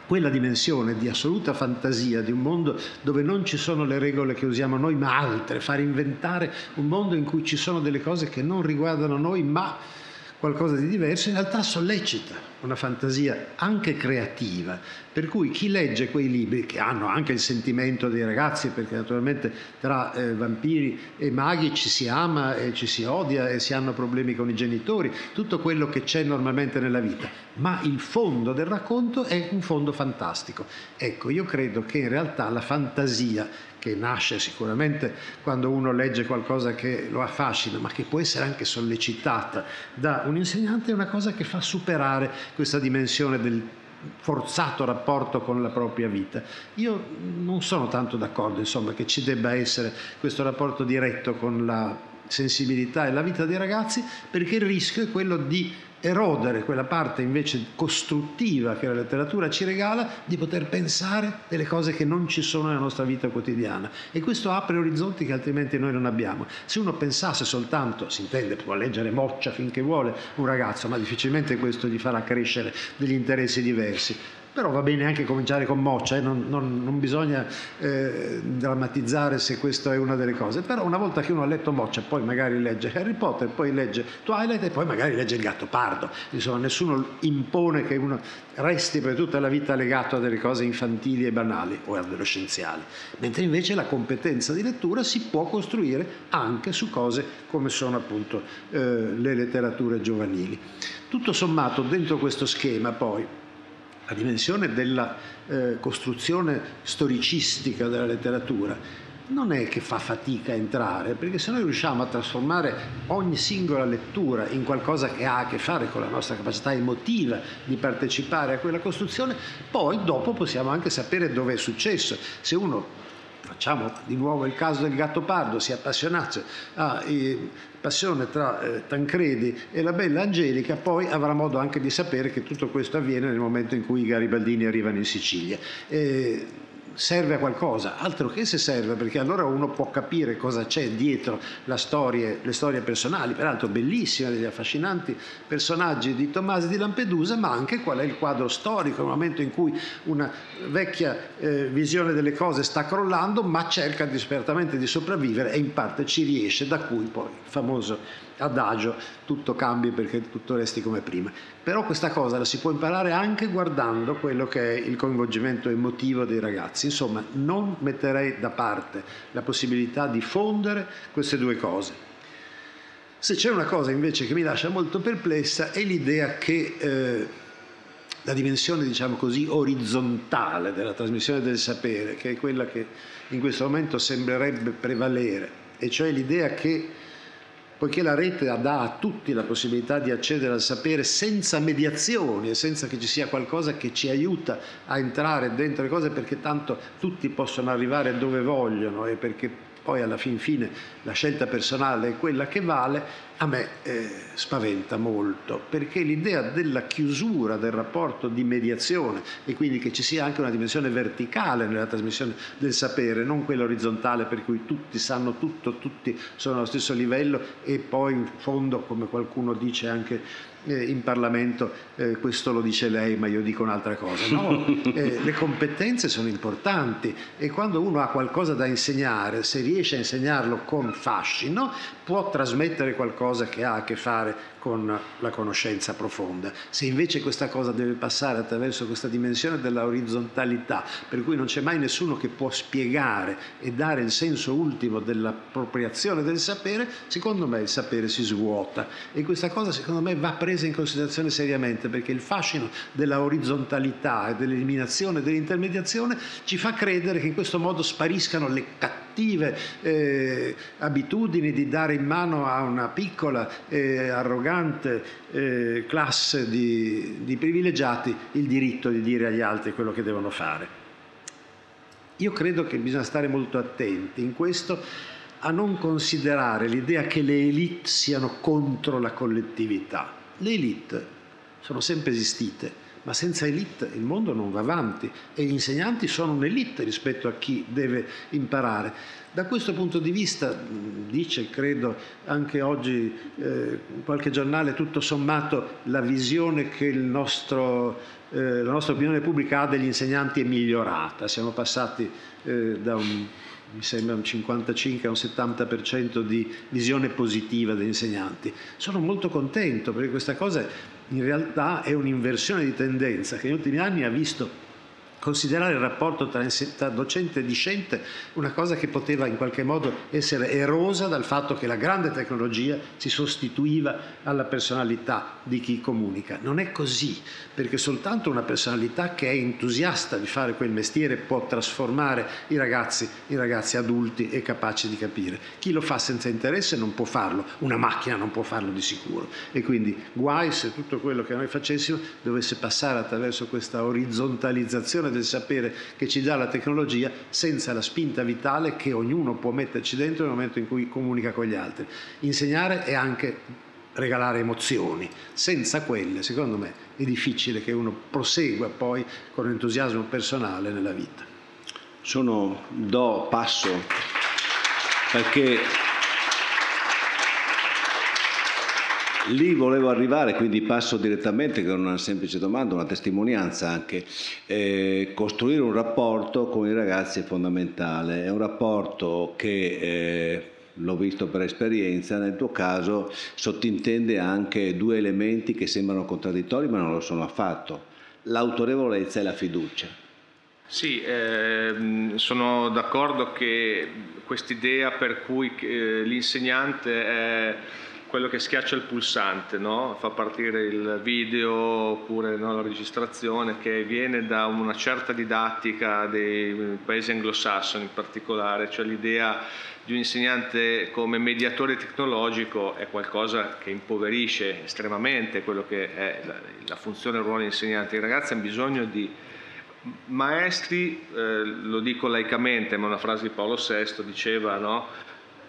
quella dimensione di assoluta fantasia, di un mondo dove non ci sono le regole che usiamo noi, ma altre, fare inventare un mondo in cui ci sono delle cose che non riguardano noi, ma qualcosa di diverso, in realtà sollecita una fantasia anche creativa, per cui chi legge quei libri, che hanno anche il sentimento dei ragazzi, perché naturalmente tra eh, vampiri e maghi ci si ama e ci si odia e si hanno problemi con i genitori, tutto quello che c'è normalmente nella vita, ma il fondo del racconto è un fondo fantastico. Ecco, io credo che in realtà la fantasia che nasce sicuramente quando uno legge qualcosa che lo affascina, ma che può essere anche sollecitata da un insegnante, è una cosa che fa superare questa dimensione del forzato rapporto con la propria vita. Io non sono tanto d'accordo, insomma, che ci debba essere questo rapporto diretto con la sensibilità e la vita dei ragazzi, perché il rischio è quello di erodere quella parte invece costruttiva che la letteratura ci regala di poter pensare delle cose che non ci sono nella nostra vita quotidiana e questo apre orizzonti che altrimenti noi non abbiamo. Se uno pensasse soltanto, si intende, può leggere moccia finché vuole un ragazzo, ma difficilmente questo gli farà crescere degli interessi diversi però va bene anche cominciare con Moccia, eh? non, non, non, bisogna eh, drammatizzare se questa è una delle cose, però una volta che uno ha letto Moccia, poi magari legge Harry Potter, poi legge Twilight e poi magari legge Il gatto pardo, insomma nessuno impone che uno resti per tutta la vita legato a delle cose infantili e banali o adolescenziali, mentre invece la competenza di lettura si può costruire anche su cose come sono appunto eh, le letterature giovanili. Tutto sommato dentro questo schema poi la dimensione della eh, costruzione storicistica della letteratura non è che fa fatica a entrare, perché se noi riusciamo a trasformare ogni singola lettura in qualcosa che ha a che fare con la nostra capacità emotiva di partecipare a quella costruzione, poi dopo possiamo anche sapere dove è successo. Se uno facciamo di nuovo il caso del gatto pardo, si appassionasse a eh, passione tra eh, Tancredi e la bella Angelica, poi avrà modo anche di sapere che tutto questo avviene nel momento in cui i garibaldini arrivano in Sicilia. Eh, serve a qualcosa, altro che se serve, perché allora uno può capire cosa c'è dietro storia, le storie personali, peraltro bellissime, degli affascinanti personaggi di Tommaso di Lampedusa, ma anche qual è il quadro storico, il momento in cui una vecchia eh, visione delle cose sta crollando, ma cerca disperatamente di sopravvivere e in parte ci riesce, da cui poi il famoso adagio tutto cambi perché tutto resti come prima. Però questa cosa la si può imparare anche guardando quello che è il coinvolgimento emotivo dei ragazzi. Insomma, non metterei da parte la possibilità di fondere queste due cose. Se c'è una cosa invece che mi lascia molto perplessa è l'idea che eh, la dimensione, diciamo così, orizzontale della trasmissione del sapere, che è quella che in questo momento sembrerebbe prevalere, e cioè l'idea che poiché la rete dà a tutti la possibilità di accedere al sapere senza mediazioni e senza che ci sia qualcosa che ci aiuta a entrare dentro le cose perché tanto tutti possono arrivare dove vogliono e perché poi alla fin fine la scelta personale è quella che vale, a me eh, spaventa molto, perché l'idea della chiusura del rapporto di mediazione e quindi che ci sia anche una dimensione verticale nella trasmissione del sapere, non quella orizzontale per cui tutti sanno tutto, tutti sono allo stesso livello e poi in fondo, come qualcuno dice anche eh, in Parlamento eh, questo lo dice lei ma io dico un'altra cosa. No, eh, le competenze sono importanti e quando uno ha qualcosa da insegnare, se riesce a insegnarlo con fascino, può trasmettere qualcosa che ha a che fare con la conoscenza profonda. Se invece questa cosa deve passare attraverso questa dimensione della orizzontalità, per cui non c'è mai nessuno che può spiegare e dare il senso ultimo dell'appropriazione del sapere, secondo me il sapere si svuota e questa cosa secondo me va presa in considerazione seriamente perché il fascino della orizzontalità e dell'eliminazione dell'intermediazione ci fa credere che in questo modo spariscano le cattive eh, abitudini di dare in mano a una piccola eh, arrogante arrogante eh, classe di, di privilegiati il diritto di dire agli altri quello che devono fare. Io credo che bisogna stare molto attenti in questo a non considerare l'idea che le elite siano contro la collettività. Le elite sono sempre esistite, ma senza elite il mondo non va avanti e gli insegnanti sono un'elite rispetto a chi deve imparare. Da questo punto di vista, dice credo anche oggi eh, qualche giornale, tutto sommato la visione che nostro, eh, la nostra opinione pubblica ha degli insegnanti è migliorata. Siamo passati eh, da un mi sembra un 55 a un 70% di visione positiva degli insegnanti. Sono molto contento perché questa cosa in realtà è un'inversione di tendenza che negli ultimi anni ha visto considerare il rapporto tra, docente e discente una cosa che poteva in qualche modo essere erosa dal fatto che la grande tecnologia si sostituiva alla personalità di chi comunica. Non è così, perché soltanto una personalità che è entusiasta di fare quel mestiere può trasformare i ragazzi in ragazzi adulti e capaci di capire. Chi lo fa senza interesse non può farlo, una macchina non può farlo di sicuro. E quindi guai se tutto quello che noi facessimo dovesse passare attraverso questa orizzontalizzazione del sapere che ci dà la tecnologia senza la spinta vitale che ognuno può metterci dentro nel momento in cui comunica con gli altri. Insegnare è anche regalare emozioni. Senza quelle, secondo me, è difficile che uno prosegua poi con entusiasmo personale nella vita. Sono do passo perché Lì volevo arrivare, quindi passo direttamente con una semplice domanda, una testimonianza anche. Eh, costruire un rapporto con i ragazzi è fondamentale, è un rapporto che... Eh, l'ho visto per esperienza, nel tuo caso sottintende anche due elementi che sembrano contraddittori ma non lo sono affatto, l'autorevolezza e la fiducia. Sì, ehm, sono d'accordo che quest'idea per cui eh, l'insegnante è quello che schiaccia il pulsante, no? fa partire il video oppure no, la registrazione che viene da una certa didattica dei paesi anglosassoni in particolare, cioè l'idea di un insegnante come mediatore tecnologico è qualcosa che impoverisce estremamente quello che è la, la funzione e il ruolo dell'insegnante. I ragazzi hanno bisogno di maestri, eh, lo dico laicamente, ma una frase di Paolo VI diceva no?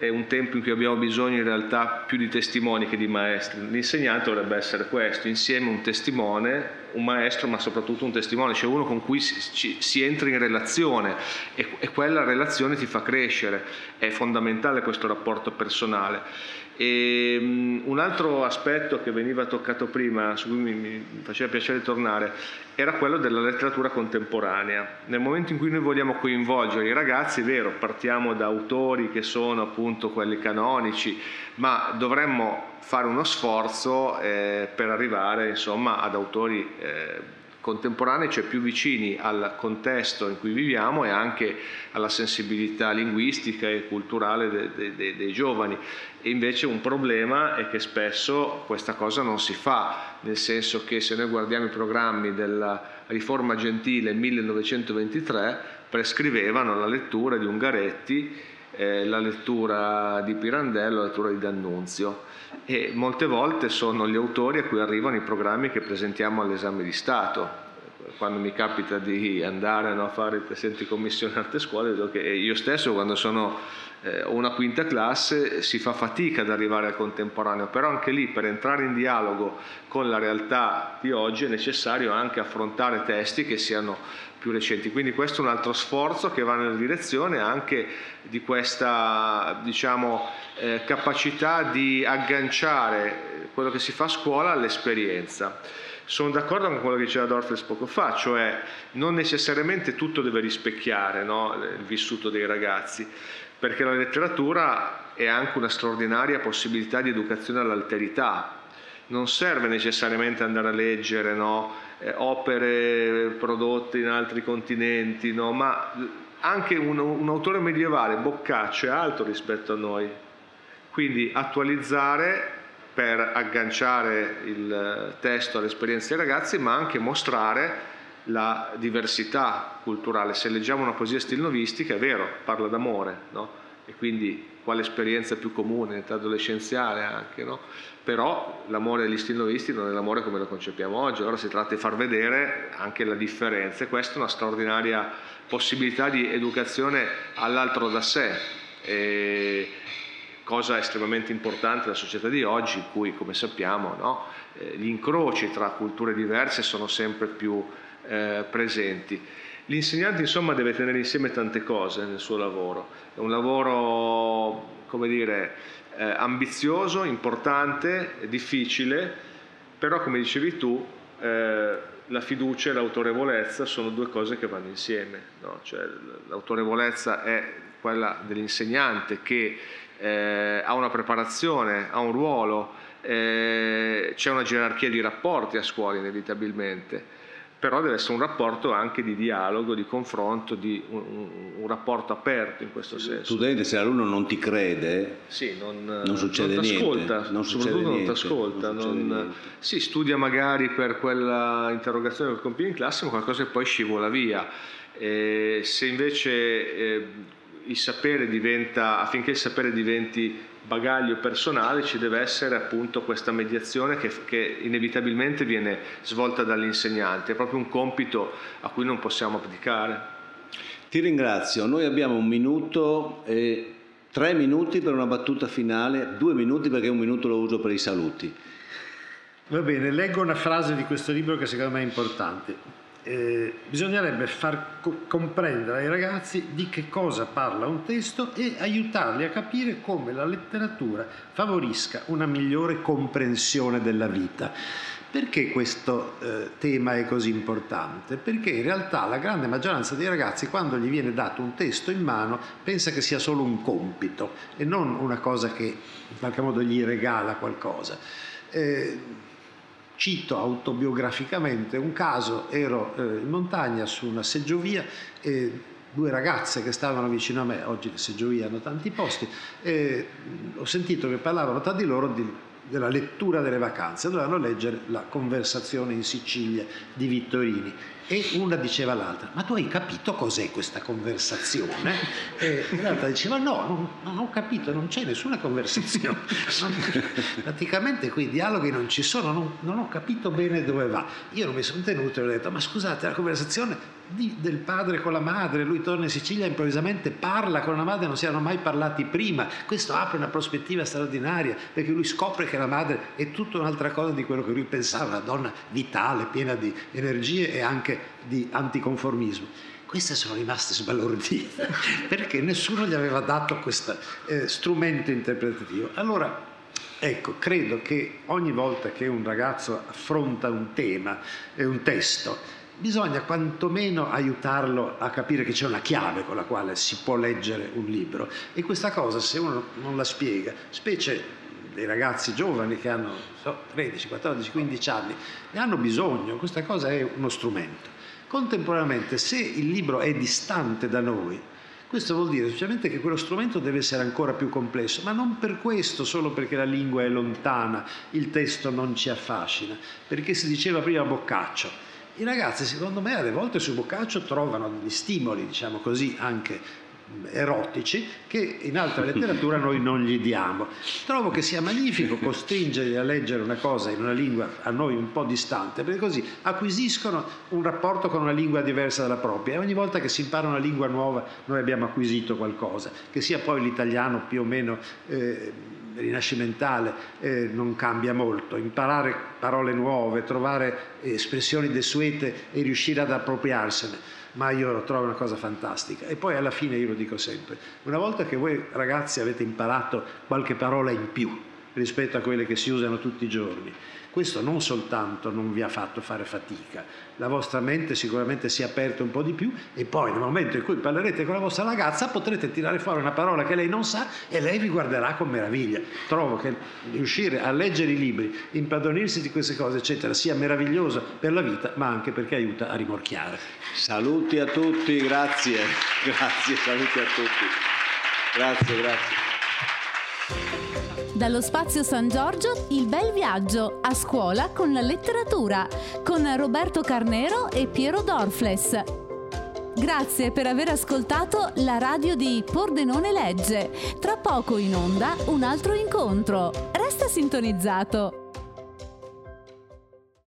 È un tempo in cui abbiamo bisogno in realtà più di testimoni che di maestri. L'insegnante dovrebbe essere questo, insieme un testimone, un maestro, ma soprattutto un testimone, cioè uno con cui si, si entra in relazione e, e, quella relazione ti fa crescere. È fondamentale questo rapporto personale. E, um, un altro aspetto che veniva toccato prima, su cui mi, mi faceva piacere tornare, era quello della letteratura contemporanea. Nel momento in cui noi vogliamo coinvolgere i ragazzi, è vero, partiamo da autori che sono appunto quelli canonici, ma dovremmo fare uno sforzo eh, per arrivare insomma ad autori eh, contemporanei, cioè più vicini al contesto in cui viviamo e anche alla sensibilità linguistica e culturale de, de, de, dei giovani. E invece un problema è che spesso questa cosa non si fa, nel senso che se noi guardiamo i programmi della riforma gentile 1923 prescrivevano la lettura di Ungaretti, eh, la lettura di Pirandello, la lettura di D'Annunzio e molte volte sono gli autori a cui arrivano i programmi che presentiamo all'esame di Stato. Quando mi capita di andare no, a fare il presidente di commissione arte scuole, vedo che io stesso quando sono eh, una quinta classe si fa fatica ad arrivare al contemporaneo, però anche lì per entrare in dialogo con la realtà di oggi è necessario anche affrontare testi che siano più recenti. Quindi questo è un altro sforzo che va nella direzione anche di questa diciamo, eh, capacità di agganciare quello che si fa a scuola all'esperienza. Sono d'accordo con quello che diceva Dorfles poco fa, cioè non necessariamente tutto deve rispecchiare no, il vissuto dei ragazzi, perché la letteratura è anche una straordinaria possibilità di educazione all'alterità. Non serve necessariamente andare a leggere no, eh, opere prodotte in altri continenti, no? ma anche un, un, autore medievale, Boccaccio, è alto rispetto a noi. Quindi attualizzare per agganciare il testo all'esperienza dei ragazzi, ma anche mostrare la diversità culturale. Se leggiamo una poesia stilnovistica, è vero, parla d'amore, no? e quindi quale esperienza più comune, età adolescenziale anche, no? però l'amore degli stilnovisti non è l'amore come lo concepiamo oggi, allora si tratta di far vedere anche la differenza e questa è una straordinaria possibilità di educazione all'altro da sé, e cosa estremamente importante nella società di oggi in cui, come sappiamo, no? eh, gli incroci tra culture diverse sono sempre più eh, presenti. L'insegnante insomma deve tenere insieme tante cose nel suo lavoro, è un lavoro come dire, eh, ambizioso, importante, difficile, però come dicevi tu eh, la fiducia e l'autorevolezza sono due cose che vanno insieme, no? cioè, l'autorevolezza è quella dell'insegnante che eh, ha una preparazione, ha un ruolo, eh, c'è una gerarchia di rapporti a scuola inevitabilmente però deve essere un rapporto anche di dialogo, di confronto, di un, un rapporto aperto in questo senso. Studente, se l'alunno non ti crede, sì, non, non succede non niente. Non soprattutto non ti ascolta. Non, sì, studia magari per quella interrogazione che compie in classe, ma qualcosa che poi scivola via. E se invece eh, il sapere diventa, affinché il sapere diventi bagaglio personale ci deve essere appunto questa mediazione che, che, inevitabilmente viene svolta dall'insegnante, è proprio un compito a cui non possiamo abdicare. Ti ringrazio, noi abbiamo un minuto e tre minuti per una battuta finale, due minuti perché un minuto lo uso per i saluti. Va bene, leggo una frase di questo libro che secondo me è importante eh, bisognerebbe far co- comprendere ai ragazzi di che cosa parla un testo e aiutarli a capire come la letteratura favorisca una migliore comprensione della vita. Perché questo eh, tema è così importante? Perché in realtà la grande maggioranza dei ragazzi quando gli viene dato un testo in mano pensa che sia solo un compito e non una cosa che in qualche modo gli regala qualcosa. Eh, Cito autobiograficamente un caso, ero eh, in montagna su una seggiovia e due ragazze che stavano vicino a me, oggi le seggiovie hanno tanti posti, e ho sentito che parlavano tra di loro di, della lettura delle vacanze, dovevano leggere la conversazione in Sicilia di Vittorini e una diceva all'altra, ma tu hai capito cos'è questa conversazione? E l'altra diceva, no, non, non ho capito, non c'è nessuna conversazione. praticamente qui i dialoghi non ci sono, non, non, ho capito bene dove va. Io non mi sono tenuto e ho detto, ma scusate, la conversazione di, del padre con la madre, lui torna in Sicilia improvvisamente parla con la madre, non si erano mai parlati prima, questo apre una prospettiva straordinaria perché lui scopre che la madre è tutta un'altra cosa di quello che lui pensava, una donna vitale, piena di energie e anche di anticonformismo. Queste sono rimaste sbalordite perché nessuno gli aveva dato questo eh, strumento interpretativo. Allora, ecco, credo che ogni volta che un ragazzo affronta un tema, eh, un testo, bisogna quantomeno aiutarlo a capire che c'è una chiave con la quale si può leggere un libro e questa cosa se uno non la spiega, specie dei ragazzi giovani che hanno so, 13, 14, 15 anni, ne hanno bisogno, questa cosa è uno strumento. Contemporaneamente, se il libro è distante da noi, questo vuol dire semplicemente che quello strumento deve essere ancora più complesso, ma non per questo, solo perché la lingua è lontana, il testo non ci affascina, perché si diceva prima Boccaccio. I ragazzi, secondo me, alle volte su Boccaccio trovano degli stimoli, diciamo così, anche erotici che in altra letteratura noi non gli diamo. Trovo che sia magnifico costringerli a leggere una cosa in una lingua a noi un po' distante, perché così acquisiscono un rapporto con una lingua diversa dalla propria e ogni volta che si impara una lingua nuova noi abbiamo acquisito qualcosa, che sia poi l'italiano più o meno eh, rinascimentale eh, non cambia molto, imparare parole nuove, trovare espressioni desuete e riuscire ad appropriarsene ma io lo trovo una cosa fantastica. E poi alla fine io lo dico sempre, una volta che voi ragazzi avete imparato qualche parola in più rispetto a quelle che si usano tutti i giorni, questo non soltanto non vi ha fatto fare fatica, la vostra mente sicuramente si è aperta un po' di più e poi nel momento in cui parlerete con la vostra ragazza potrete tirare fuori una parola che lei non sa e lei vi guarderà con meraviglia. Trovo che riuscire a leggere i libri, impadronirsi di queste cose, eccetera, sia meraviglioso per la vita, ma anche perché aiuta a rimorchiare. Saluti a tutti, grazie, grazie, saluti a tutti. Grazie, grazie. Dallo Spazio San Giorgio, il bel viaggio a scuola con la letteratura, con Roberto Carnero e Piero Dorfles. Grazie per aver ascoltato la radio di Pordenone Legge. Tra poco in onda un altro incontro. Resta sintonizzato.